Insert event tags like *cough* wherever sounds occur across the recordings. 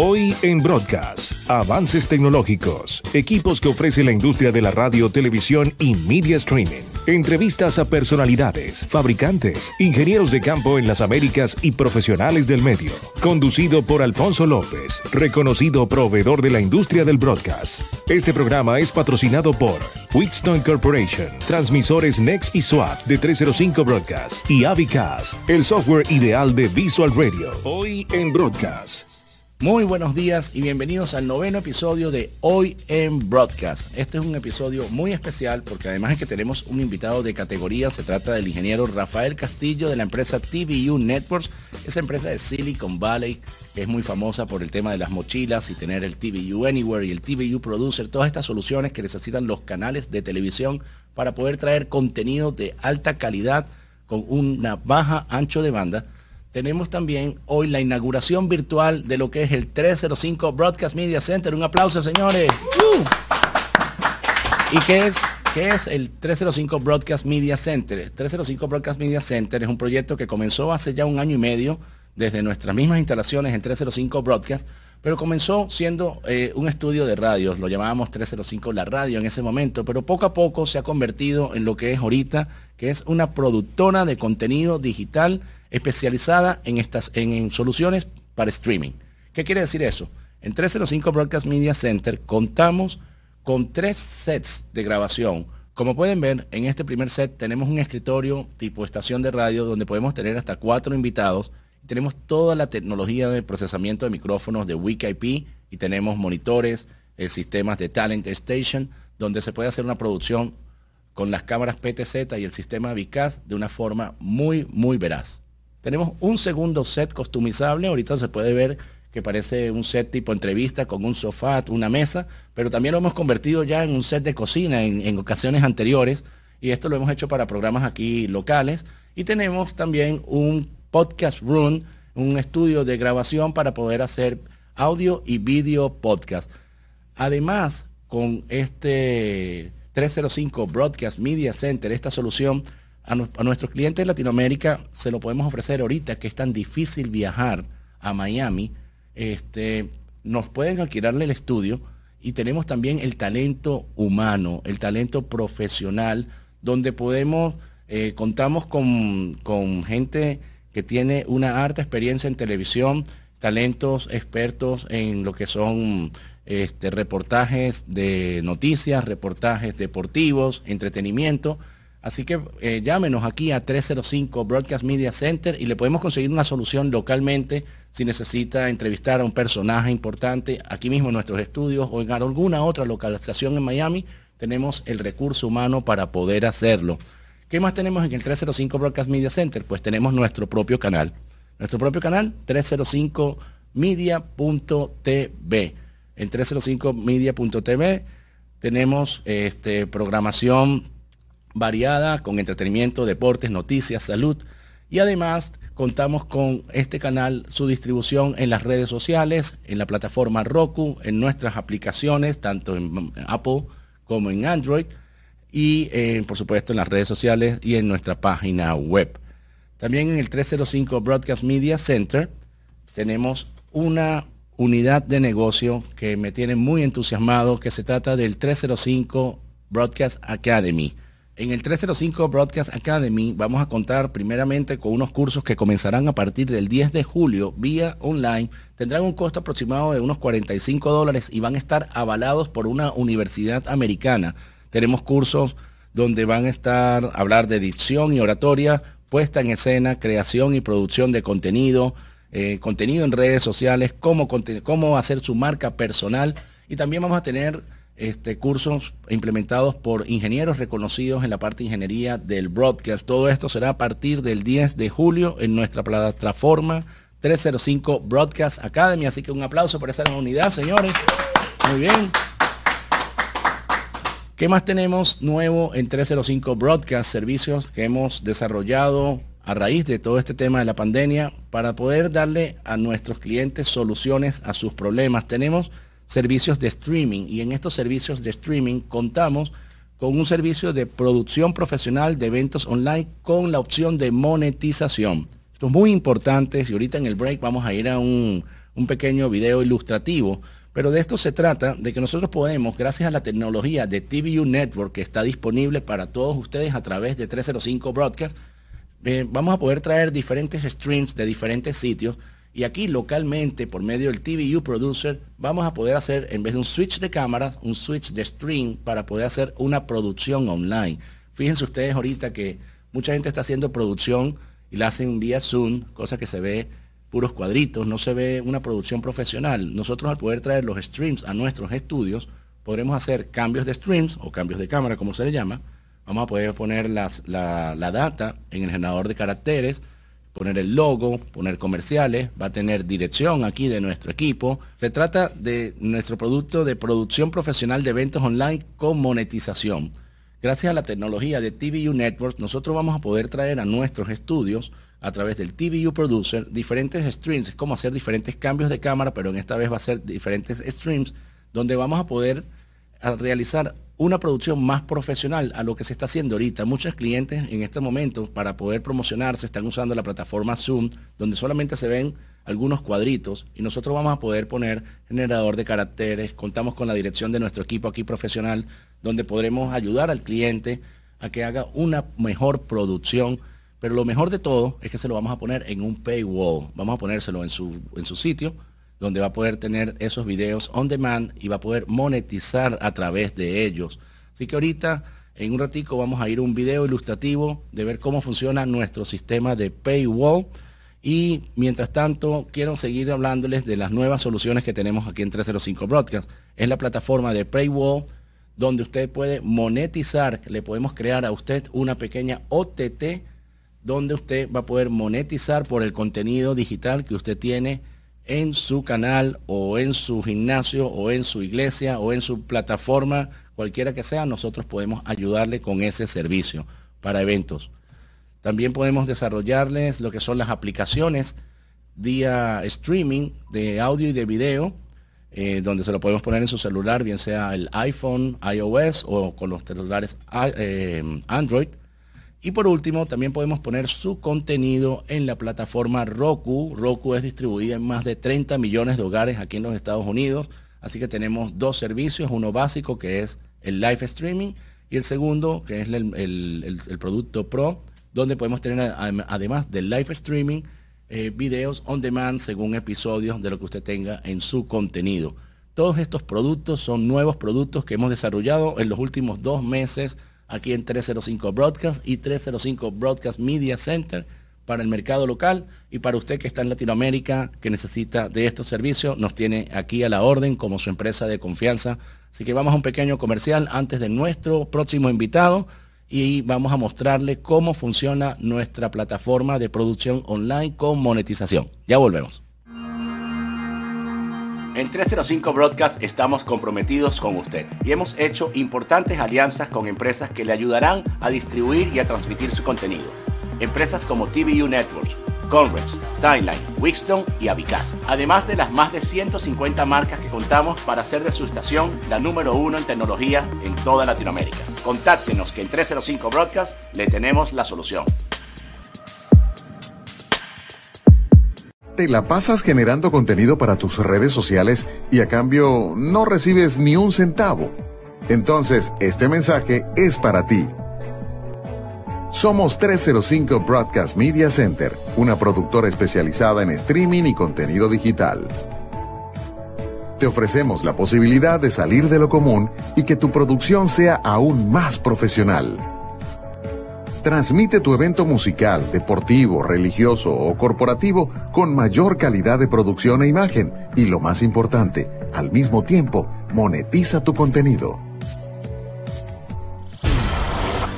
Hoy en Broadcast, avances tecnológicos, equipos que ofrece la industria de la radio, televisión y media streaming. Entrevistas a personalidades, fabricantes, ingenieros de campo en las Américas y profesionales del medio. Conducido por Alfonso López, reconocido proveedor de la industria del broadcast. Este programa es patrocinado por Wheatstone Corporation, transmisores Next y SWAT de 305 Broadcast y Avicas, el software ideal de Visual Radio. Hoy en Broadcast. Muy buenos días y bienvenidos al noveno episodio de Hoy en Broadcast. Este es un episodio muy especial porque además de que tenemos un invitado de categoría, se trata del ingeniero Rafael Castillo de la empresa TVU Networks, esa empresa de Silicon Valley que es muy famosa por el tema de las mochilas y tener el TVU Anywhere y el TVU Producer, todas estas soluciones que necesitan los canales de televisión para poder traer contenido de alta calidad con una baja ancho de banda tenemos también hoy la inauguración virtual de lo que es el 305 Broadcast Media Center. Un aplauso, señores. Uh. ¿Y qué es, qué es el 305 Broadcast Media Center? El 305 Broadcast Media Center es un proyecto que comenzó hace ya un año y medio desde nuestras mismas instalaciones en 305 Broadcast, pero comenzó siendo eh, un estudio de radios, lo llamábamos 305 La Radio en ese momento, pero poco a poco se ha convertido en lo que es ahorita, que es una productora de contenido digital especializada en, estas, en, soluciones para streaming. ¿Qué quiere decir eso? En 305 Broadcast Media Center contamos con tres sets de grabación. Como pueden ver, en este primer set tenemos un escritorio tipo estación de radio donde podemos tener hasta cuatro invitados. Tenemos toda la tecnología de procesamiento de micrófonos de WIC-IP y tenemos monitores, eh, sistemas de Talent Station, donde se puede hacer una producción con las cámaras PTZ y el sistema VICAS de una forma muy, muy veraz. Tenemos un segundo set customizable, ahorita se puede ver que parece un set tipo entrevista con un sofá, una mesa, pero también lo hemos convertido ya en un set de cocina en, ocasiones anteriores. Y esto lo hemos hecho para programas aquí locales. Y tenemos también un podcast room, un estudio de grabación para poder hacer audio y video podcast. Además, con este 305 Broadcast Media Center, esta solución a, nuestros clientes de Latinoamérica se lo podemos ofrecer ahorita que es tan difícil viajar a Miami. Este, nos pueden alquilarle el estudio y tenemos también el talento humano, el talento profesional, donde podemos, eh, contamos con, con gente que tiene una harta experiencia en televisión, talentos expertos en lo que son este, reportajes de noticias, reportajes deportivos, entretenimiento Así que eh, llámenos aquí a 305 Broadcast Media Center y le podemos conseguir una solución localmente si necesita entrevistar a un personaje importante aquí mismo en nuestros estudios o en alguna otra localización en Miami. Tenemos el recurso humano para poder hacerlo. ¿Qué más tenemos en el 305 Broadcast Media Center? Pues tenemos nuestro propio canal. Nuestro propio canal, 305media.tv. En 305media.tv tenemos este, programación variada con entretenimiento, deportes, noticias, salud. Y además contamos con este canal, su distribución en las redes sociales, en la plataforma Roku, en nuestras aplicaciones, tanto en Apple como en Android, y eh, por supuesto en las redes sociales y en nuestra página web. También en el 305 Broadcast Media Center tenemos una unidad de negocio que me tiene muy entusiasmado, que se trata del 305 Broadcast Academy. En el 305 Broadcast Academy vamos a contar primeramente con unos cursos que comenzarán a partir del 10 de julio vía online. Tendrán un costo aproximado de unos 45 dólares y van a estar avalados por una universidad americana. Tenemos cursos donde van a estar a hablar de dicción y oratoria, puesta en escena, creación y producción de contenido, eh, contenido en redes sociales, cómo, cómo hacer su marca personal y también vamos a tener este, cursos implementados por ingenieros reconocidos en la parte de ingeniería del broadcast. Todo esto será a partir del 10 de julio en nuestra plataforma 305 Broadcast Academy. Así que un aplauso por esa unidad, señores. Muy bien. ¿Qué más tenemos nuevo en 305 Broadcast? Servicios que hemos desarrollado a raíz de todo este tema de la pandemia para poder darle a nuestros clientes soluciones a sus problemas. Tenemos servicios de streaming y en estos servicios de streaming contamos con un servicio de producción profesional de eventos online con la opción de monetización. Esto es muy importante y ahorita en el break vamos a ir a un, un pequeño video ilustrativo. Pero de esto se trata, de que nosotros podemos, gracias a la tecnología de TVU Network que está disponible para todos ustedes a través de 305 Broadcast, eh, vamos a poder traer diferentes streams de diferentes sitios y aquí localmente, por medio del TVU Producer, vamos a poder hacer, en vez de un switch de cámaras, un switch de stream para poder hacer una producción online. Fíjense ustedes ahorita que mucha gente está haciendo producción y la hacen vía Zoom, cosa que se ve puros cuadritos, no se ve una producción profesional. Nosotros al poder traer los streams a nuestros estudios, podremos hacer cambios de streams o cambios de cámara, como se le llama. Vamos a poder poner la, la data en el generador de caracteres, poner el logo, poner comerciales, va a tener dirección aquí de nuestro equipo. Se trata de nuestro producto de producción profesional de eventos online con monetización. Gracias a la tecnología de TVU Networks, nosotros vamos a poder traer a nuestros estudios a través del TVU Producer diferentes streams, es como hacer diferentes cambios de cámara, pero en esta vez va a ser diferentes streams donde vamos a poder realizar una producción más profesional a lo que se está haciendo ahorita. Muchos clientes en este momento para poder promocionarse están usando la plataforma Zoom, donde solamente se ven algunos cuadritos y nosotros vamos a poder poner generador de caracteres, contamos con la dirección de nuestro equipo aquí profesional, donde podremos ayudar al cliente a que haga una mejor producción, pero lo mejor de todo es que se lo vamos a poner en un paywall, vamos a ponérselo en su, en su sitio, donde va a poder tener esos videos on demand y va a poder monetizar a través de ellos. Así que ahorita, en un ratico, vamos a ir a un video ilustrativo de ver cómo funciona nuestro sistema de paywall y mientras tanto, quiero seguir hablándoles de las nuevas soluciones que tenemos aquí en 305 Broadcast. Es la plataforma de Paywall, donde usted puede monetizar, le podemos crear a usted una pequeña OTT, donde usted va a poder monetizar por el contenido digital que usted tiene en su canal o en su gimnasio o en su iglesia o en su plataforma, cualquiera que sea, nosotros podemos ayudarle con ese servicio para eventos. También podemos desarrollarles lo que son las aplicaciones vía streaming de audio y de video, eh, donde se lo podemos poner en su celular, bien sea el iPhone, iOS o con los celulares eh, Android. Y por último, también podemos poner su contenido en la plataforma Roku. Roku es distribuida en más de 30 millones de hogares aquí en los Estados Unidos. Así que tenemos dos servicios, uno básico que es el live streaming y el segundo que es el producto Pro, donde podemos tener además del live streaming, eh, videos on demand según episodios de lo que usted tenga en su contenido. Todos estos productos son nuevos productos que hemos desarrollado en los últimos dos meses aquí en 305 Broadcast y 305 Broadcast Media Center para el mercado local y para usted que está en Latinoamérica, que necesita de estos servicios, nos tiene aquí a la orden como su empresa de confianza. Así que vamos a un pequeño comercial antes de nuestro próximo invitado y vamos a mostrarle cómo funciona nuestra plataforma de producción online con monetización. Ya volvemos. En 305 Broadcast estamos comprometidos con usted y hemos hecho importantes alianzas con empresas que le ayudarán a distribuir y a transmitir su contenido. Empresas como TVU Networks, Conrex, Timeline, Wixton y Avicaz. Además de las más de 150 marcas que contamos para hacer de su estación la número uno en tecnología en toda Latinoamérica. Contáctenos que en 305 Broadcast le tenemos la solución. Te la pasas generando contenido para tus redes sociales y a cambio no recibes ni un centavo. Entonces, este mensaje es para ti. Somos 305 Broadcast Media Center, una productora especializada en streaming y contenido digital. Te ofrecemos la posibilidad de salir de lo común y que tu producción sea aún más profesional. Transmite tu evento musical, deportivo, religioso o corporativo con mayor calidad de producción e imagen y lo más importante, al mismo tiempo, monetiza tu contenido.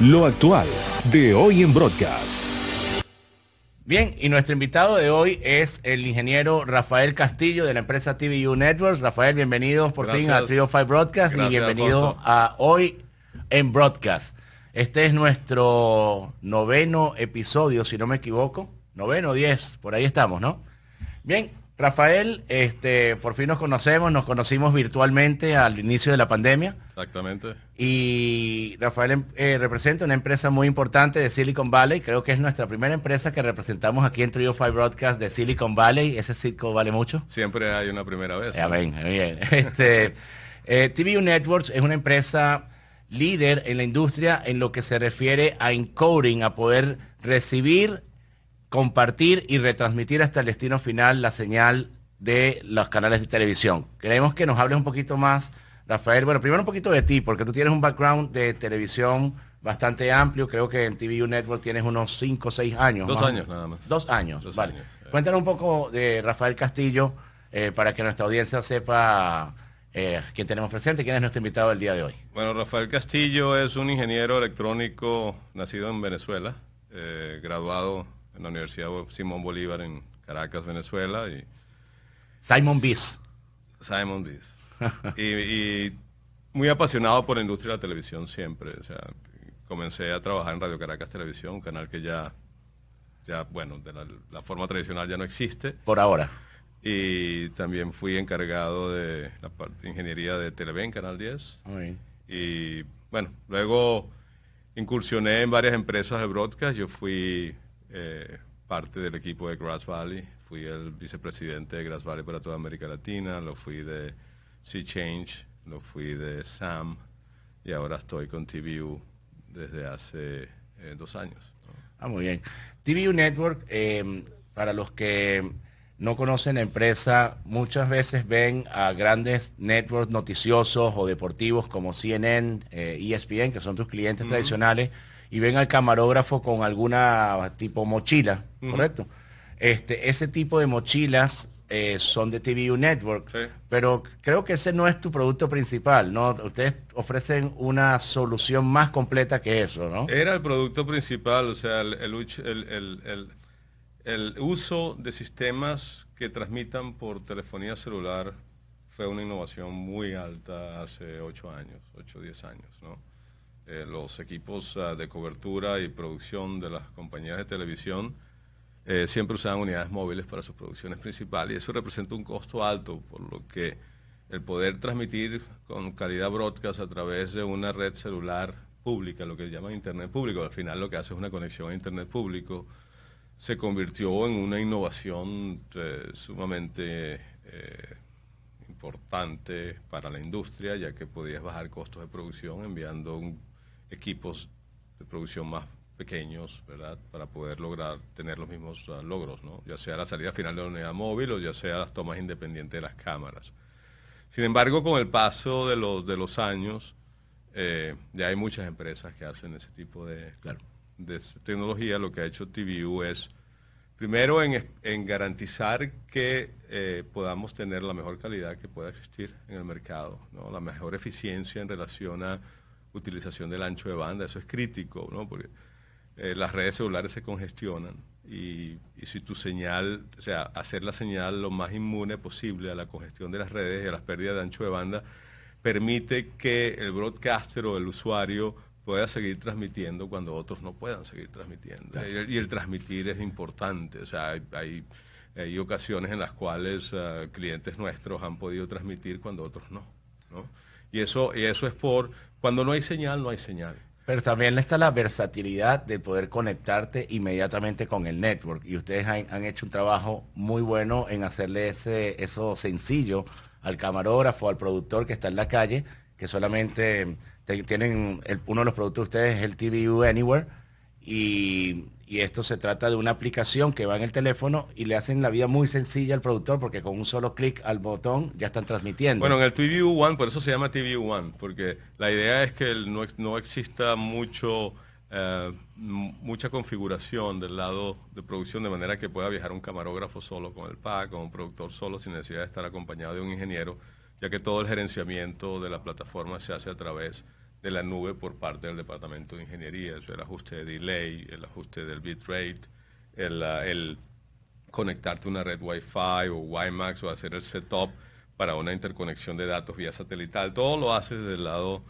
Lo actual de hoy en Broadcast. Bien, y nuestro invitado de hoy es el ingeniero Rafael Castillo de la empresa TVU Networks. Rafael, bienvenido por fin a Trio 5 Broadcast y bienvenido a Hoy en Broadcast. Este es nuestro noveno episodio, si no me equivoco. Noveno, diez, por ahí estamos, ¿no? Bien, Rafael, este, por fin nos conocemos, nos conocimos virtualmente al inicio de la pandemia. Exactamente. Y Rafael em, eh, representa una empresa muy importante de Silicon Valley. Creo que es nuestra primera empresa que representamos aquí en Trio 5 Broadcast de Silicon Valley. Ese circo vale mucho. Siempre hay una primera vez. Ya ven, bien. *laughs* Este, eh, TVU Networks es una empresa líder en la industria en lo que se refiere a encoding, a poder recibir compartir y retransmitir hasta el destino final la señal de los canales de televisión. Queremos que nos hables un poquito más, Rafael. Bueno, primero un poquito de ti, porque tú tienes un background de televisión bastante amplio. Creo que en TVU Network tienes unos 5 o 6 años. Dos años nada más. Dos años, vale. Cuéntanos un poco de Rafael Castillo eh, para que nuestra audiencia sepa eh, quién tenemos presente, quién es nuestro invitado del día de hoy. Bueno, Rafael Castillo es un ingeniero electrónico nacido en Venezuela, eh, graduado en la Universidad Simón Bolívar en Caracas, Venezuela. Y Simon Biss. Simon Biss. *laughs* y, muy apasionado por la industria de la televisión siempre. O sea, comencé a trabajar en Radio Caracas Televisión, un canal que ya, ya bueno, de la, forma tradicional ya no existe. Por ahora. Y también fui encargado de la ingeniería de Televen, Canal 10. Y bueno, luego incursioné en varias empresas de broadcast. Yo fui eh, parte del equipo de Grass Valley. Fui el vicepresidente de Grass Valley para toda América Latina, lo fui de Sea Change, lo fui de SAM y ahora estoy con TVU desde hace eh, dos años. Ah, muy bien. TVU Network, eh, para los que no conocen la empresa, muchas veces ven a grandes networks noticiosos o deportivos como CNN, ESPN, e que son tus clientes tradicionales y ven al camarógrafo con alguna tipo mochila, ¿correcto? Este, ese tipo de mochilas eh, son de TVU Network, pero creo que ese no es tu producto principal, ¿no? Ustedes ofrecen una solución más completa que eso, ¿no? Era el producto principal, o sea, el, el uso de sistemas que transmitan por telefonía celular fue una innovación muy alta hace 8 años, 8 o 10 años. Eh, los equipos ah, de cobertura y producción de las compañías de televisión eh, siempre usaban unidades móviles para sus producciones principales y eso representa un costo alto, por lo que el poder transmitir con calidad broadcast a través de una red celular pública, lo que llaman Internet público, al final lo que hace es una conexión a Internet público, se convirtió en una innovación eh, sumamente importante para la industria, ya que podías bajar costos de producción enviando equipos de producción más pequeños, ¿verdad? Para poder lograr tener los mismos ah, logros, ¿no? Ya sea la salida final de la unidad móvil o ya sea las tomas independientes de las cámaras. Sin embargo, con el paso de los, de los años, eh, ya hay muchas empresas que hacen ese tipo de, de tecnología. Lo que ha hecho TVU es, primero, en, garantizar que eh, podamos tener la mejor calidad que pueda existir en el mercado, ¿no? la mejor eficiencia en relación a utilización del ancho de banda, eso es crítico, ¿no? Porque eh, las redes celulares se congestionan y, si tu señal, o sea, hacer la señal lo más inmune posible a la congestión de las redes y a las pérdidas de ancho de banda, permite que el broadcaster o el usuario pueda seguir transmitiendo cuando otros no puedan seguir transmitiendo. Y, el, transmitir es importante, o sea, hay, hay, ocasiones en las cuales ah, clientes nuestros han podido transmitir cuando otros no. ¿no? Y, eso, y eso es por cuando no hay señal, no hay señal. Pero también está la versatilidad de poder conectarte inmediatamente con el network. Y ustedes han, hecho un trabajo muy bueno en hacerle ese, eso sencillo al camarógrafo, al productor que está en la calle, que solamente tienen, uno de los productos de ustedes es el TVU Anywhere. Y esto se trata de una aplicación que va en el teléfono y le hacen la vida muy sencilla al productor porque con un solo clic al botón ya están transmitiendo. Bueno, en el TVU One, por eso se llama TVU One, porque la idea es que no, no exista mucho, eh, mucha configuración del lado de producción de manera que pueda viajar un camarógrafo solo con el pack, o un productor solo sin necesidad de estar acompañado de un ingeniero, ya que todo el gerenciamiento de la plataforma se hace a través de la nube por parte del departamento de ingeniería, el ajuste de delay, el ajuste del bitrate, el, el conectarte a una red Wi-Fi o WiMAX o hacer el setup para una interconexión de datos vía satelital. Todo lo hace desde el lado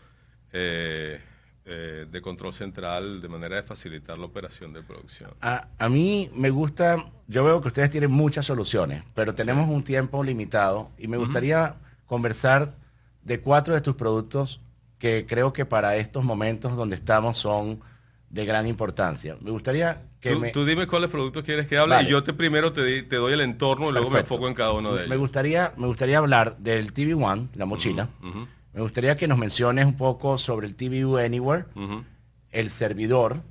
eh, eh, de control central de manera de facilitar la operación de producción. A, mí me gusta, yo veo que ustedes tienen muchas soluciones, pero tenemos un tiempo limitado y me gustaría conversar de cuatro de tus productos que creo que para estos momentos donde estamos son de gran importancia. Me gustaría que tú, me... Tú dime cuáles productos quieres que hable y yo te primero te, te, doy el entorno y luego me enfoco en cada uno de ellos. Me gustaría, me gustaría hablar del TV One, la mochila. Me gustaría que nos menciones un poco sobre el TVU Anywhere, el servidor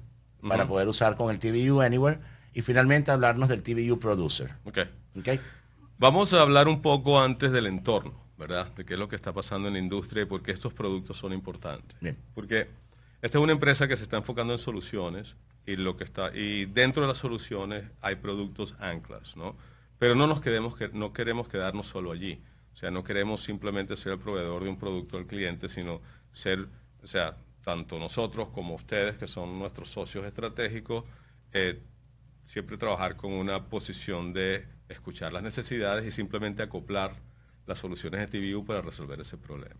para poder usar con el TVU Anywhere y finalmente hablarnos del TVU Producer. Okay. okay. Vamos a hablar un poco antes del entorno, ¿verdad? De qué es lo que está pasando en la industria y por qué estos productos son importantes. Bien. Porque esta es una empresa que se está enfocando en soluciones y lo que está y dentro de las soluciones hay productos anclas, ¿no? Pero no nos quedemos no queremos quedarnos solo allí. O sea, no queremos simplemente ser el proveedor de un producto al cliente, sino ser, o sea, tanto nosotros como ustedes, que son nuestros socios estratégicos, eh, siempre trabajar con una posición de escuchar las necesidades y simplemente acoplar las soluciones de TVU para resolver ese problema.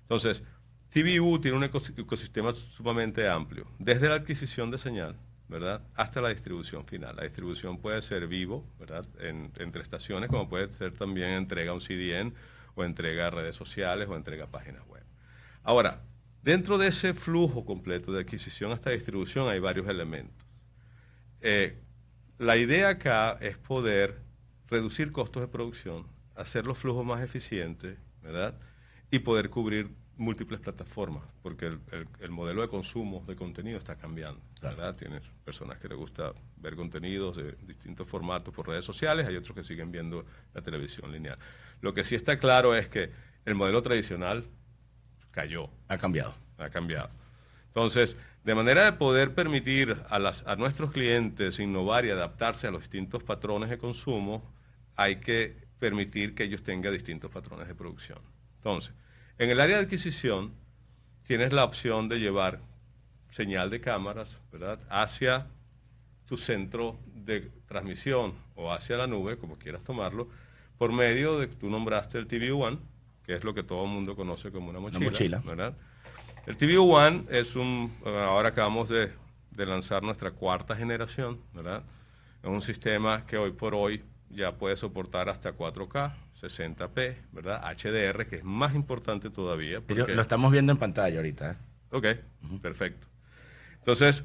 Entonces, TVU tiene un ecosistema sumamente amplio, desde la adquisición de señal, ¿verdad? Hasta la distribución final. La distribución puede ser vivo, ¿verdad? entre estaciones, como puede ser también entrega a un CDN o entrega a redes sociales o entrega a páginas web. Ahora, dentro de ese flujo completo de adquisición hasta distribución hay varios elementos. Eh, la idea acá es poder reducir costos de producción, hacer los flujos más eficientes, ¿verdad? Y poder cubrir múltiples plataformas, porque el, modelo de consumo de contenido está cambiando, ¿verdad? Tienes personas que les gusta ver contenidos de distintos formatos por redes sociales, hay otros que siguen viendo la televisión lineal. Lo que sí está claro es que el modelo tradicional cayó. Ha cambiado. Ha cambiado. Entonces, de manera de poder permitir a, las, a nuestros clientes innovar y adaptarse a los distintos patrones de consumo, hay que permitir que ellos tengan distintos patrones de producción. Entonces, en el área de adquisición tienes la opción de llevar señal de cámaras, ¿verdad? Hacia tu centro de transmisión o hacia la nube, como quieras tomarlo, por medio de que tú nombraste el TV One, que es lo que todo el mundo conoce como una mochila, ¿verdad? El TV One es un, ahora acabamos de, de lanzar nuestra cuarta generación, ¿verdad? Es un sistema que hoy por hoy ya puede soportar hasta 4K, 60p, ¿verdad? HDR, que es más importante todavía. Lo estamos viendo en pantalla ahorita. ¿eh? Ok, perfecto. Entonces,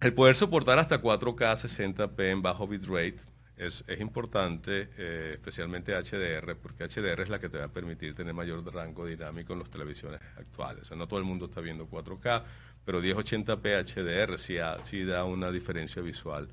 el poder soportar hasta 4K 60p en bajo bitrate es, es importante, eh, especialmente HDR, porque HDR es la que te va a permitir tener mayor rango dinámico en las televisiones actuales. O sea, no todo el mundo está viendo 4K, pero 1080p HDR sí, sí da una diferencia visual.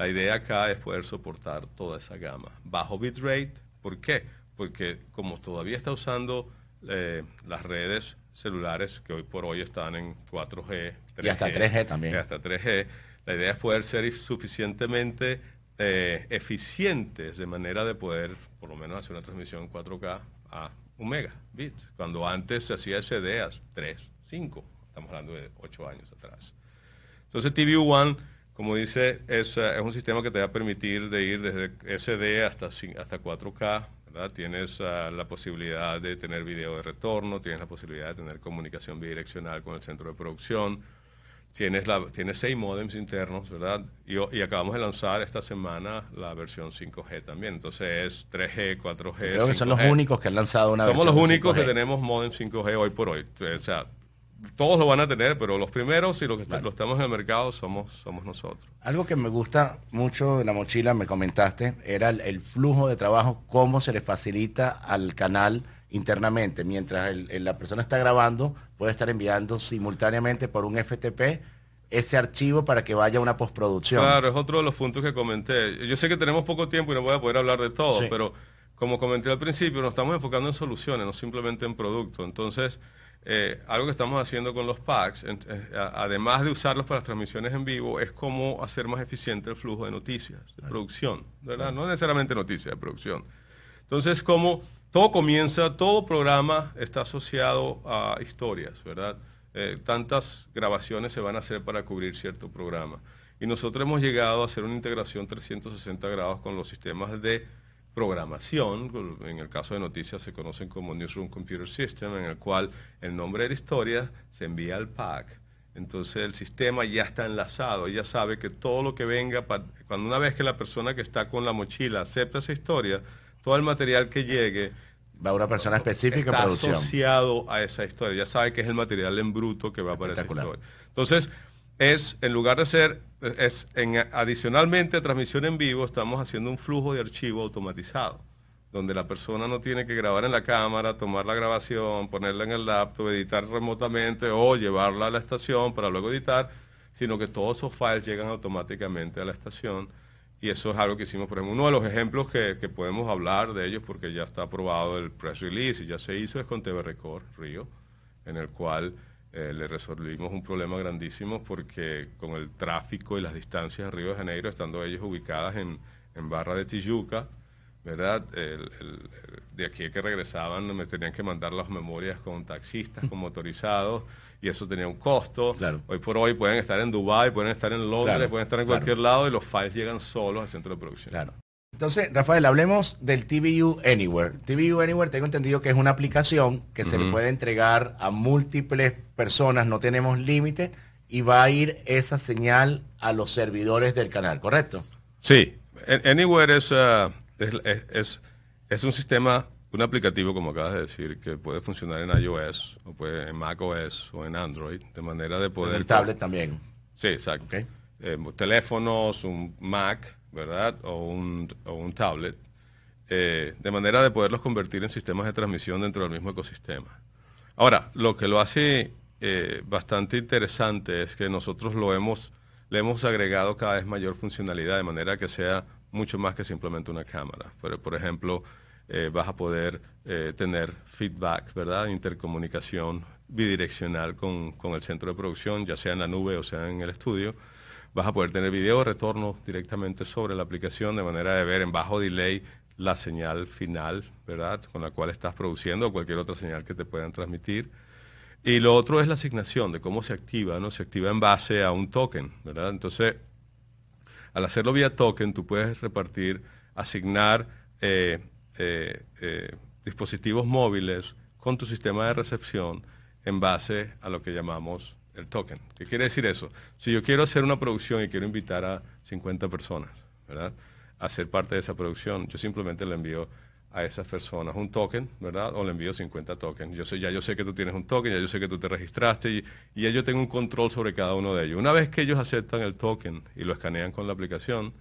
La idea acá es poder soportar toda esa gama. Bajo bitrate, ¿Por qué? Porque como todavía está usando eh, las redes celulares que hoy por hoy están en 4G, 3G, y hasta 3G también. Y hasta 3G, la idea es poder ser suficientemente eh, eficientes de manera de poder, por lo menos, hacer una transmisión en 4K a un megabit, cuando antes se hacía SD a 3, 5, estamos hablando de 8 años atrás. Entonces TV One como dice, es, es, un sistema que te va a permitir de ir desde SD hasta, hasta 4K. Tienes uh, la posibilidad de tener video de retorno, tienes la posibilidad de tener comunicación bidireccional con el centro de producción, tienes, la, tienes seis modems internos, ¿verdad? Y, y, acabamos de lanzar esta semana la versión 5G también. Entonces es 3G, 4G. Creo que son los únicos que han lanzado una Somos los únicos que tenemos modem 5G hoy por hoy. O sea, todos lo van a tener, pero los primeros y los que lo estamos en el mercado somos, somos nosotros. Algo que me gusta mucho de la mochila, me comentaste, era el, flujo de trabajo, cómo se le facilita al canal internamente. Mientras la persona está grabando, puede estar enviando simultáneamente por un FTP ese archivo para que vaya a una postproducción. Claro, es otro de los puntos que comenté. Yo sé que tenemos poco tiempo y no voy a poder hablar de todo, pero como comenté al principio, nos estamos enfocando en soluciones, no simplemente en productos. Entonces, eh, algo que estamos haciendo con los packs, eh, además de usarlos para las transmisiones en vivo, es cómo hacer más eficiente el flujo de noticias, de producción, ¿verdad? No necesariamente noticias, de producción. Entonces, como todo comienza, todo programa está asociado a historias, ¿verdad? Eh, tantas grabaciones se van a hacer para cubrir cierto programa. Y nosotros hemos llegado a hacer una integración 360 grados con los sistemas de programación, en el caso de noticias se conocen como Newsroom Computer System, en el cual el nombre de la historia se envía al pack. Entonces el sistema ya está enlazado, ya sabe que todo lo que venga, cuando una vez que la persona que está con la mochila acepta esa historia, todo el material que llegue va a una persona específica está asociado a esa historia, ya sabe que es el material en bruto que va para esa historia. Entonces, es, en lugar de ser, es en, adicionalmente transmisión en vivo, estamos haciendo un flujo de archivo automatizado, donde la persona no tiene que grabar en la cámara, tomar la grabación, ponerla en el laptop, editar remotamente o llevarla a la estación para luego editar, sino que todos esos files llegan automáticamente a la estación. Y eso es algo que hicimos, por ejemplo, uno de los ejemplos que, podemos hablar de ellos, porque ya está aprobado el press release y ya se hizo, es con TV Record Río, en el cual eh, le resolvimos un problema grandísimo porque con el tráfico y las distancias en Río de Janeiro, estando ellos ubicadas en, Barra de Tijuca, ¿verdad? de aquí que regresaban me tenían que mandar las memorias con taxistas, con motorizados, y eso tenía un costo. Hoy por hoy pueden estar en Dubái, pueden estar en Londres, pueden estar en cualquier lado y los files llegan solos al centro de producción. Claro. Entonces, Rafael, hablemos del TVU Anywhere. TVU Anywhere tengo entendido que es una aplicación que se le puede entregar a múltiples personas, no tenemos límite, y va a ir esa señal a los servidores del canal, ¿correcto? Sí, Anywhere es, uh, es, es, un sistema, un aplicativo, como acabas de decir, que puede funcionar en iOS, o puede en macOS o en Android, de manera de poder... En tablet también. Sí, exacto. Eh, teléfonos, un Mac, ¿verdad? O un, o un tablet, eh, de manera de poderlos convertir en sistemas de transmisión dentro del mismo ecosistema. Ahora, lo que lo hace eh, bastante interesante es que nosotros lo hemos, le hemos agregado cada vez mayor funcionalidad, de manera que sea mucho más que simplemente una cámara. Por, ejemplo, eh, vas a poder tener feedback, ¿verdad? Intercomunicación bidireccional con, con el centro de producción, ya sea en la nube o sea en el estudio Vas a poder tener video retorno directamente sobre la aplicación de manera de ver en bajo delay la señal final, ¿verdad? Con la cual estás produciendo o cualquier otra señal que te puedan transmitir. Y lo otro es la asignación de cómo se activa, ¿no? Se activa en base a un token, ¿verdad? Entonces, al hacerlo vía token, tú puedes repartir, asignar eh, eh, eh, dispositivos móviles con tu sistema de recepción en base a lo que llamamos el token. ¿Qué quiere decir eso? Si yo quiero hacer una producción y quiero invitar a 50 personas, ¿verdad? A ser parte de esa producción, yo simplemente le envío a esas personas un token, ¿verdad? O le envío 50 tokens. Yo sé, ya yo sé que tú tienes un token, ya yo sé que tú te registraste y, y ya tengo un control sobre cada uno de ellos. Una vez que ellos aceptan el token y lo escanean con la aplicación,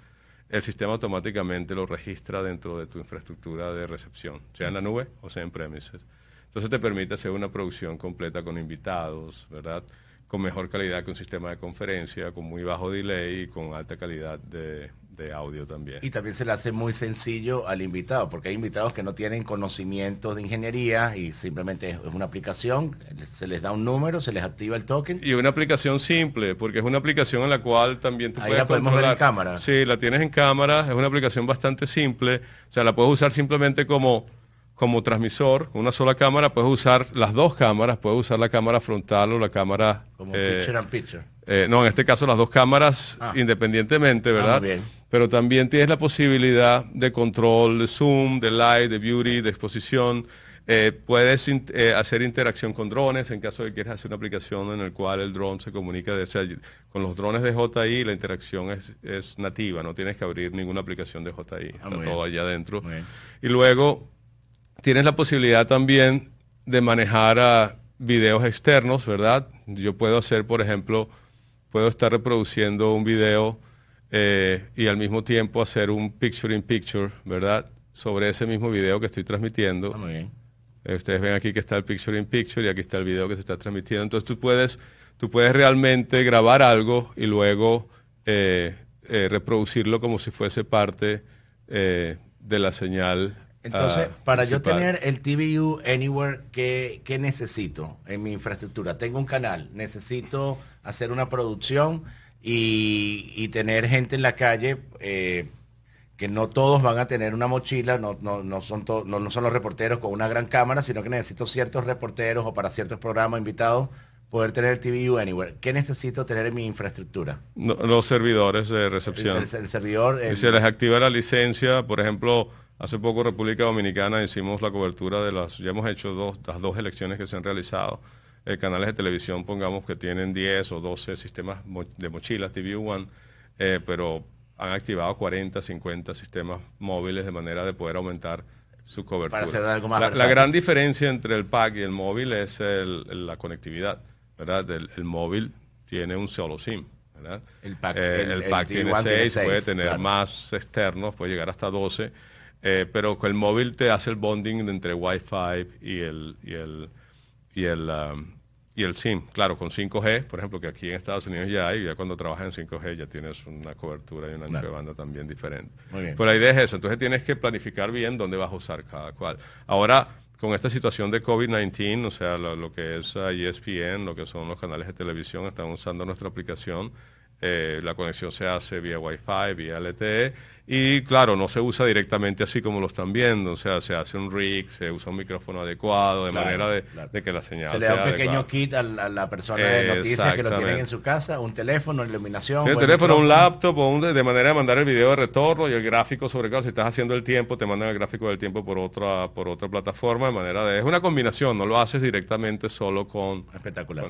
el sistema automáticamente lo registra dentro de tu infraestructura de recepción, sea en la nube o sea en premises. Entonces te permite hacer una producción completa con invitados, ¿verdad? Con mejor calidad que un sistema de conferencia, con muy bajo delay y con alta calidad de, audio también. Y también se le hace muy sencillo al invitado, porque hay invitados que no tienen conocimientos de ingeniería y simplemente es una aplicación, se les da un número, se les activa el token. Y una aplicación simple, porque es una aplicación en la cual también tú Ahí la podemos ver en cámara. Sí, la tienes en cámara, es una aplicación bastante simple, o sea, la puedes usar simplemente como como transmisor, una sola cámara, puedes usar las dos cámaras, puedes usar la cámara frontal o la cámara... Como eh, picture and picture. Eh, no, en este caso las dos cámaras ah. independientemente, ¿verdad? Ah, Pero también tienes la posibilidad de control de zoom, de light, de beauty, de exposición. Eh, puedes hacer interacción con drones en caso de que quieras hacer una aplicación en la cual el drone se comunica con los drones de JI, la interacción es, nativa, no tienes que abrir ninguna aplicación de JI, ah, está todo allá adentro. Y luego Tienes la posibilidad también de manejar a videos externos, ¿verdad? Yo puedo hacer, por ejemplo, puedo estar reproduciendo un video eh, y al mismo tiempo hacer un picture in picture, ¿verdad? Sobre ese mismo video que estoy transmitiendo. Ah, eh, ustedes ven aquí que está el picture in picture y aquí está el video que se está transmitiendo. Entonces tú puedes, tú puedes realmente grabar algo y luego eh, reproducirlo como si fuese parte de la señal entonces, ah, para yo tener el TVU Anywhere, ¿qué, necesito en mi infraestructura? Tengo un canal, necesito hacer una producción y, tener gente en la calle, eh, que no todos van a tener una mochila, no, no, son no, son los reporteros con una gran cámara, sino que necesito ciertos reporteros o para ciertos programas invitados poder tener el TVU Anywhere. ¿Qué necesito tener en mi infraestructura? los servidores de recepción. El, servidor... si se les activa la licencia, por ejemplo Hace poco República Dominicana hicimos la cobertura de las, ya hemos hecho dos, las dos elecciones que se han realizado. Eh, canales de televisión, pongamos que tienen 10 o 12 sistemas de mochilas TV One, eh, pero han activado 40, 50 sistemas móviles de manera de poder aumentar su cobertura. Para hacer algo más la, gran diferencia entre el pack y el móvil es la conectividad, ¿verdad? El, móvil tiene un solo SIM. ¿verdad? El pack, el, pack tiene 6, puede tener más externos, puede llegar hasta 12 eh, pero con el móvil te hace el bonding entre Wi-Fi y el, y el, y el, um, y el SIM. Claro, con 5G, por ejemplo, que aquí en Estados Unidos ya hay, ya cuando trabajas en 5G ya tienes una cobertura y una ancho de banda también diferente. Pues la idea es eso, entonces tienes que planificar bien dónde vas a usar cada cual. Ahora, con esta situación de COVID-19, o sea, lo, que es ESPN, lo que son los canales de televisión, están usando nuestra aplicación. Eh, la conexión se hace vía Wi-Fi, vía LTE y claro, no se usa directamente así como lo están viendo, o sea, se hace un rig, se usa un micrófono adecuado, de manera de, que la señal Se le da un pequeño kit a la, persona de noticias que lo tienen en su casa, un teléfono, iluminación. Un teléfono, un laptop, o de, manera de mandar el video de retorno y el gráfico sobre claro, si estás haciendo el tiempo, te mandan el gráfico del tiempo por otra, por otra plataforma, de manera de, es una combinación, no lo haces directamente solo con... Espectacular.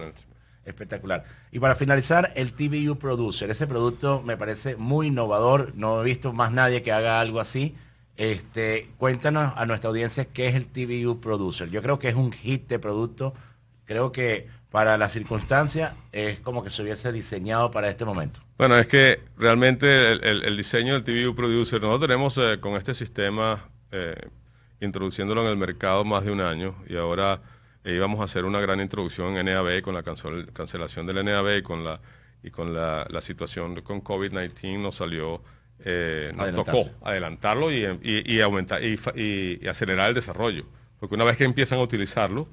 Espectacular. Y para finalizar, el TVU Producer. Ese producto me parece muy innovador. No he visto más nadie que haga algo así. Este, cuéntanos a nuestra audiencia qué es el TVU Producer. Yo creo que es un hit de producto. Creo que para la circunstancia es como que se hubiese diseñado para este momento. Bueno, es que realmente el, diseño del TVU Producer, nosotros tenemos eh, con este sistema eh, introduciéndolo en el mercado más de un año y ahora e íbamos a hacer una gran introducción en NAB con la cancelación del NAB y con la, y con la, situación con COVID-19 nos salió, eh, nos tocó adelantarlo y, aumentar y, acelerar el desarrollo. Porque una vez que empiezan a utilizarlo,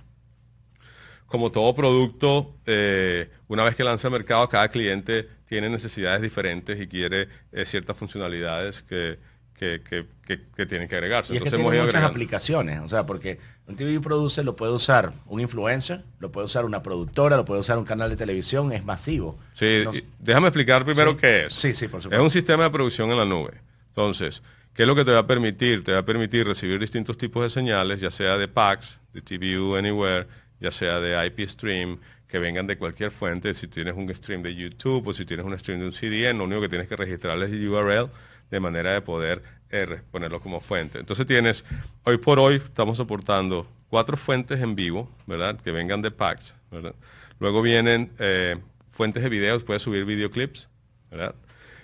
como todo producto, eh, una vez que lanza al mercado, cada cliente tiene necesidades diferentes y quiere eh, ciertas funcionalidades que, que, que, tienen que agregarse. Y Entonces, tiene muchas aplicaciones, o sea, porque un TV producer lo puede usar un influencer, lo puede usar una productora, lo puede usar un canal de televisión, es masivo. Sí, déjame explicar primero qué es. Sí, sí, por supuesto. Es un sistema de producción en la nube. Entonces, ¿qué es lo que te va a permitir? Te va a permitir recibir distintos tipos de señales, ya sea de PAX, de TVU Anywhere, ya sea de IP Stream, que vengan de cualquier fuente. Si tienes un stream de YouTube o si tienes un stream de un CDN, lo único que tienes que registrar es el URL de manera de poder R, ponerlo como fuente. Entonces tienes, hoy por hoy estamos soportando cuatro fuentes en vivo, ¿verdad? Que vengan de packs, ¿verdad? Luego vienen eh, fuentes de videos, puedes subir videoclips, ¿verdad?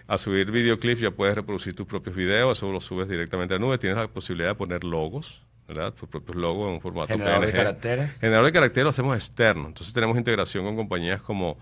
A subir videoclips ya puedes reproducir tus propios videos, eso lo subes directamente a la nube. Tienes la posibilidad de poner logos, ¿verdad? Tus propios logos en un formato Generador de caracteres. Generador de caracteres lo hacemos externo. Entonces tenemos integración con compañías como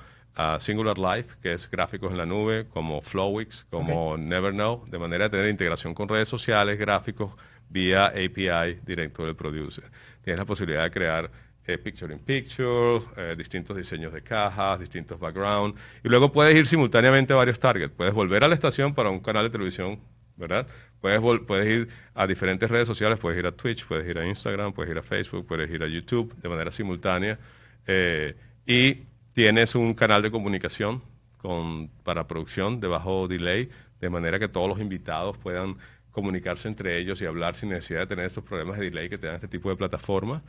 Singular Life, que es gráficos en la nube, como Flowix, como Never Know, de manera de tener integración con redes sociales, gráficos, vía API directo del producer. Tienes la posibilidad de crear eh, Picture in Picture, eh, distintos diseños de cajas, distintos backgrounds, y luego puedes ir simultáneamente a varios targets. Puedes volver a la estación para un canal de televisión, ¿verdad? Puedes, puedes ir a diferentes redes sociales, puedes ir a Twitch, puedes ir a Instagram, puedes ir a Facebook, puedes ir a YouTube de manera simultánea. Eh, y Tienes un canal de comunicación con, para producción de bajo delay, de manera que todos los invitados puedan comunicarse entre ellos y hablar sin necesidad de tener estos problemas de delay que te dan este tipo de plataforma.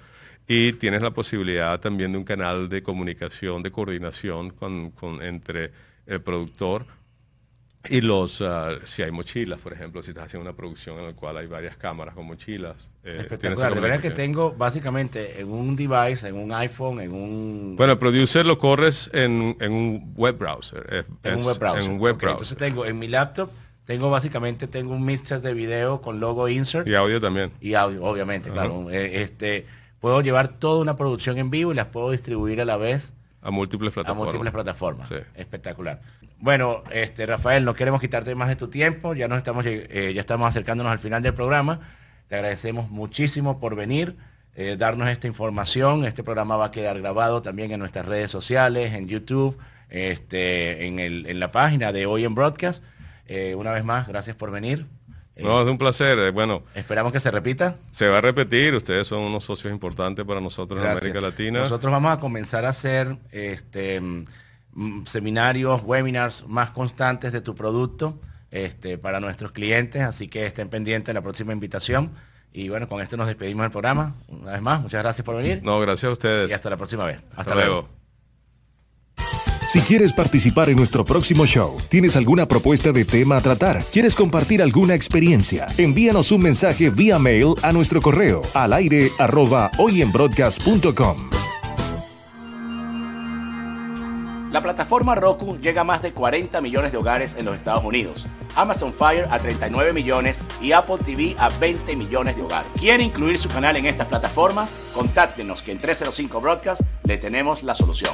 Y tienes la posibilidad también de un canal de comunicación, de coordinación con, entre el productor y los, ah, si hay mochilas, por ejemplo, si estás haciendo una producción en la cual hay varias cámaras con mochilas. Eh, Espectacular. De verdad que tengo básicamente en un device, en un iPhone, en un... Bueno, el producer lo corres en, un web browser. en un web browser. En un web browser. Entonces tengo en mi laptop, tengo básicamente tengo un mixer de video con logo insert. Y audio también. Y audio, obviamente, claro. Eh, este, puedo llevar toda una producción en vivo y las puedo distribuir a la vez. A múltiples plataformas. A múltiples plataformas. Espectacular. Bueno, este, Rafael, no queremos quitarte más de tu tiempo, ya nos estamos, eh, ya estamos acercándonos al final del programa. Te agradecemos muchísimo por venir, eh, darnos esta información. Este programa va a quedar grabado también en nuestras redes sociales, en YouTube, este, en, la página de Hoy en Broadcast. Eh, una vez más, gracias por venir. No, es un placer. Bueno, esperamos que se repita. Se va a repetir. Ustedes son unos socios importantes para nosotros en América Latina. Nosotros vamos a comenzar a hacer este seminarios, webinars más constantes de tu producto. este, para nuestros clientes, así que estén pendientes de la próxima invitación. Y bueno, con esto nos despedimos del programa. Una vez más, muchas gracias por venir. No, gracias a ustedes. Y hasta la próxima vez. Hasta, luego. Si quieres participar en nuestro próximo show, tienes alguna propuesta de tema a tratar, quieres compartir alguna experiencia, envíanos un mensaje vía mail a nuestro correo al aire arroba hoyenbroadcast.com. La plataforma Roku llega a más de 40 millones de hogares en los Estados Unidos. Amazon Fire a 39 millones y Apple TV a 20 millones de hogares. ¿Quiere incluir su canal en estas plataformas? Contáctenos que en 305 Broadcast le tenemos la solución.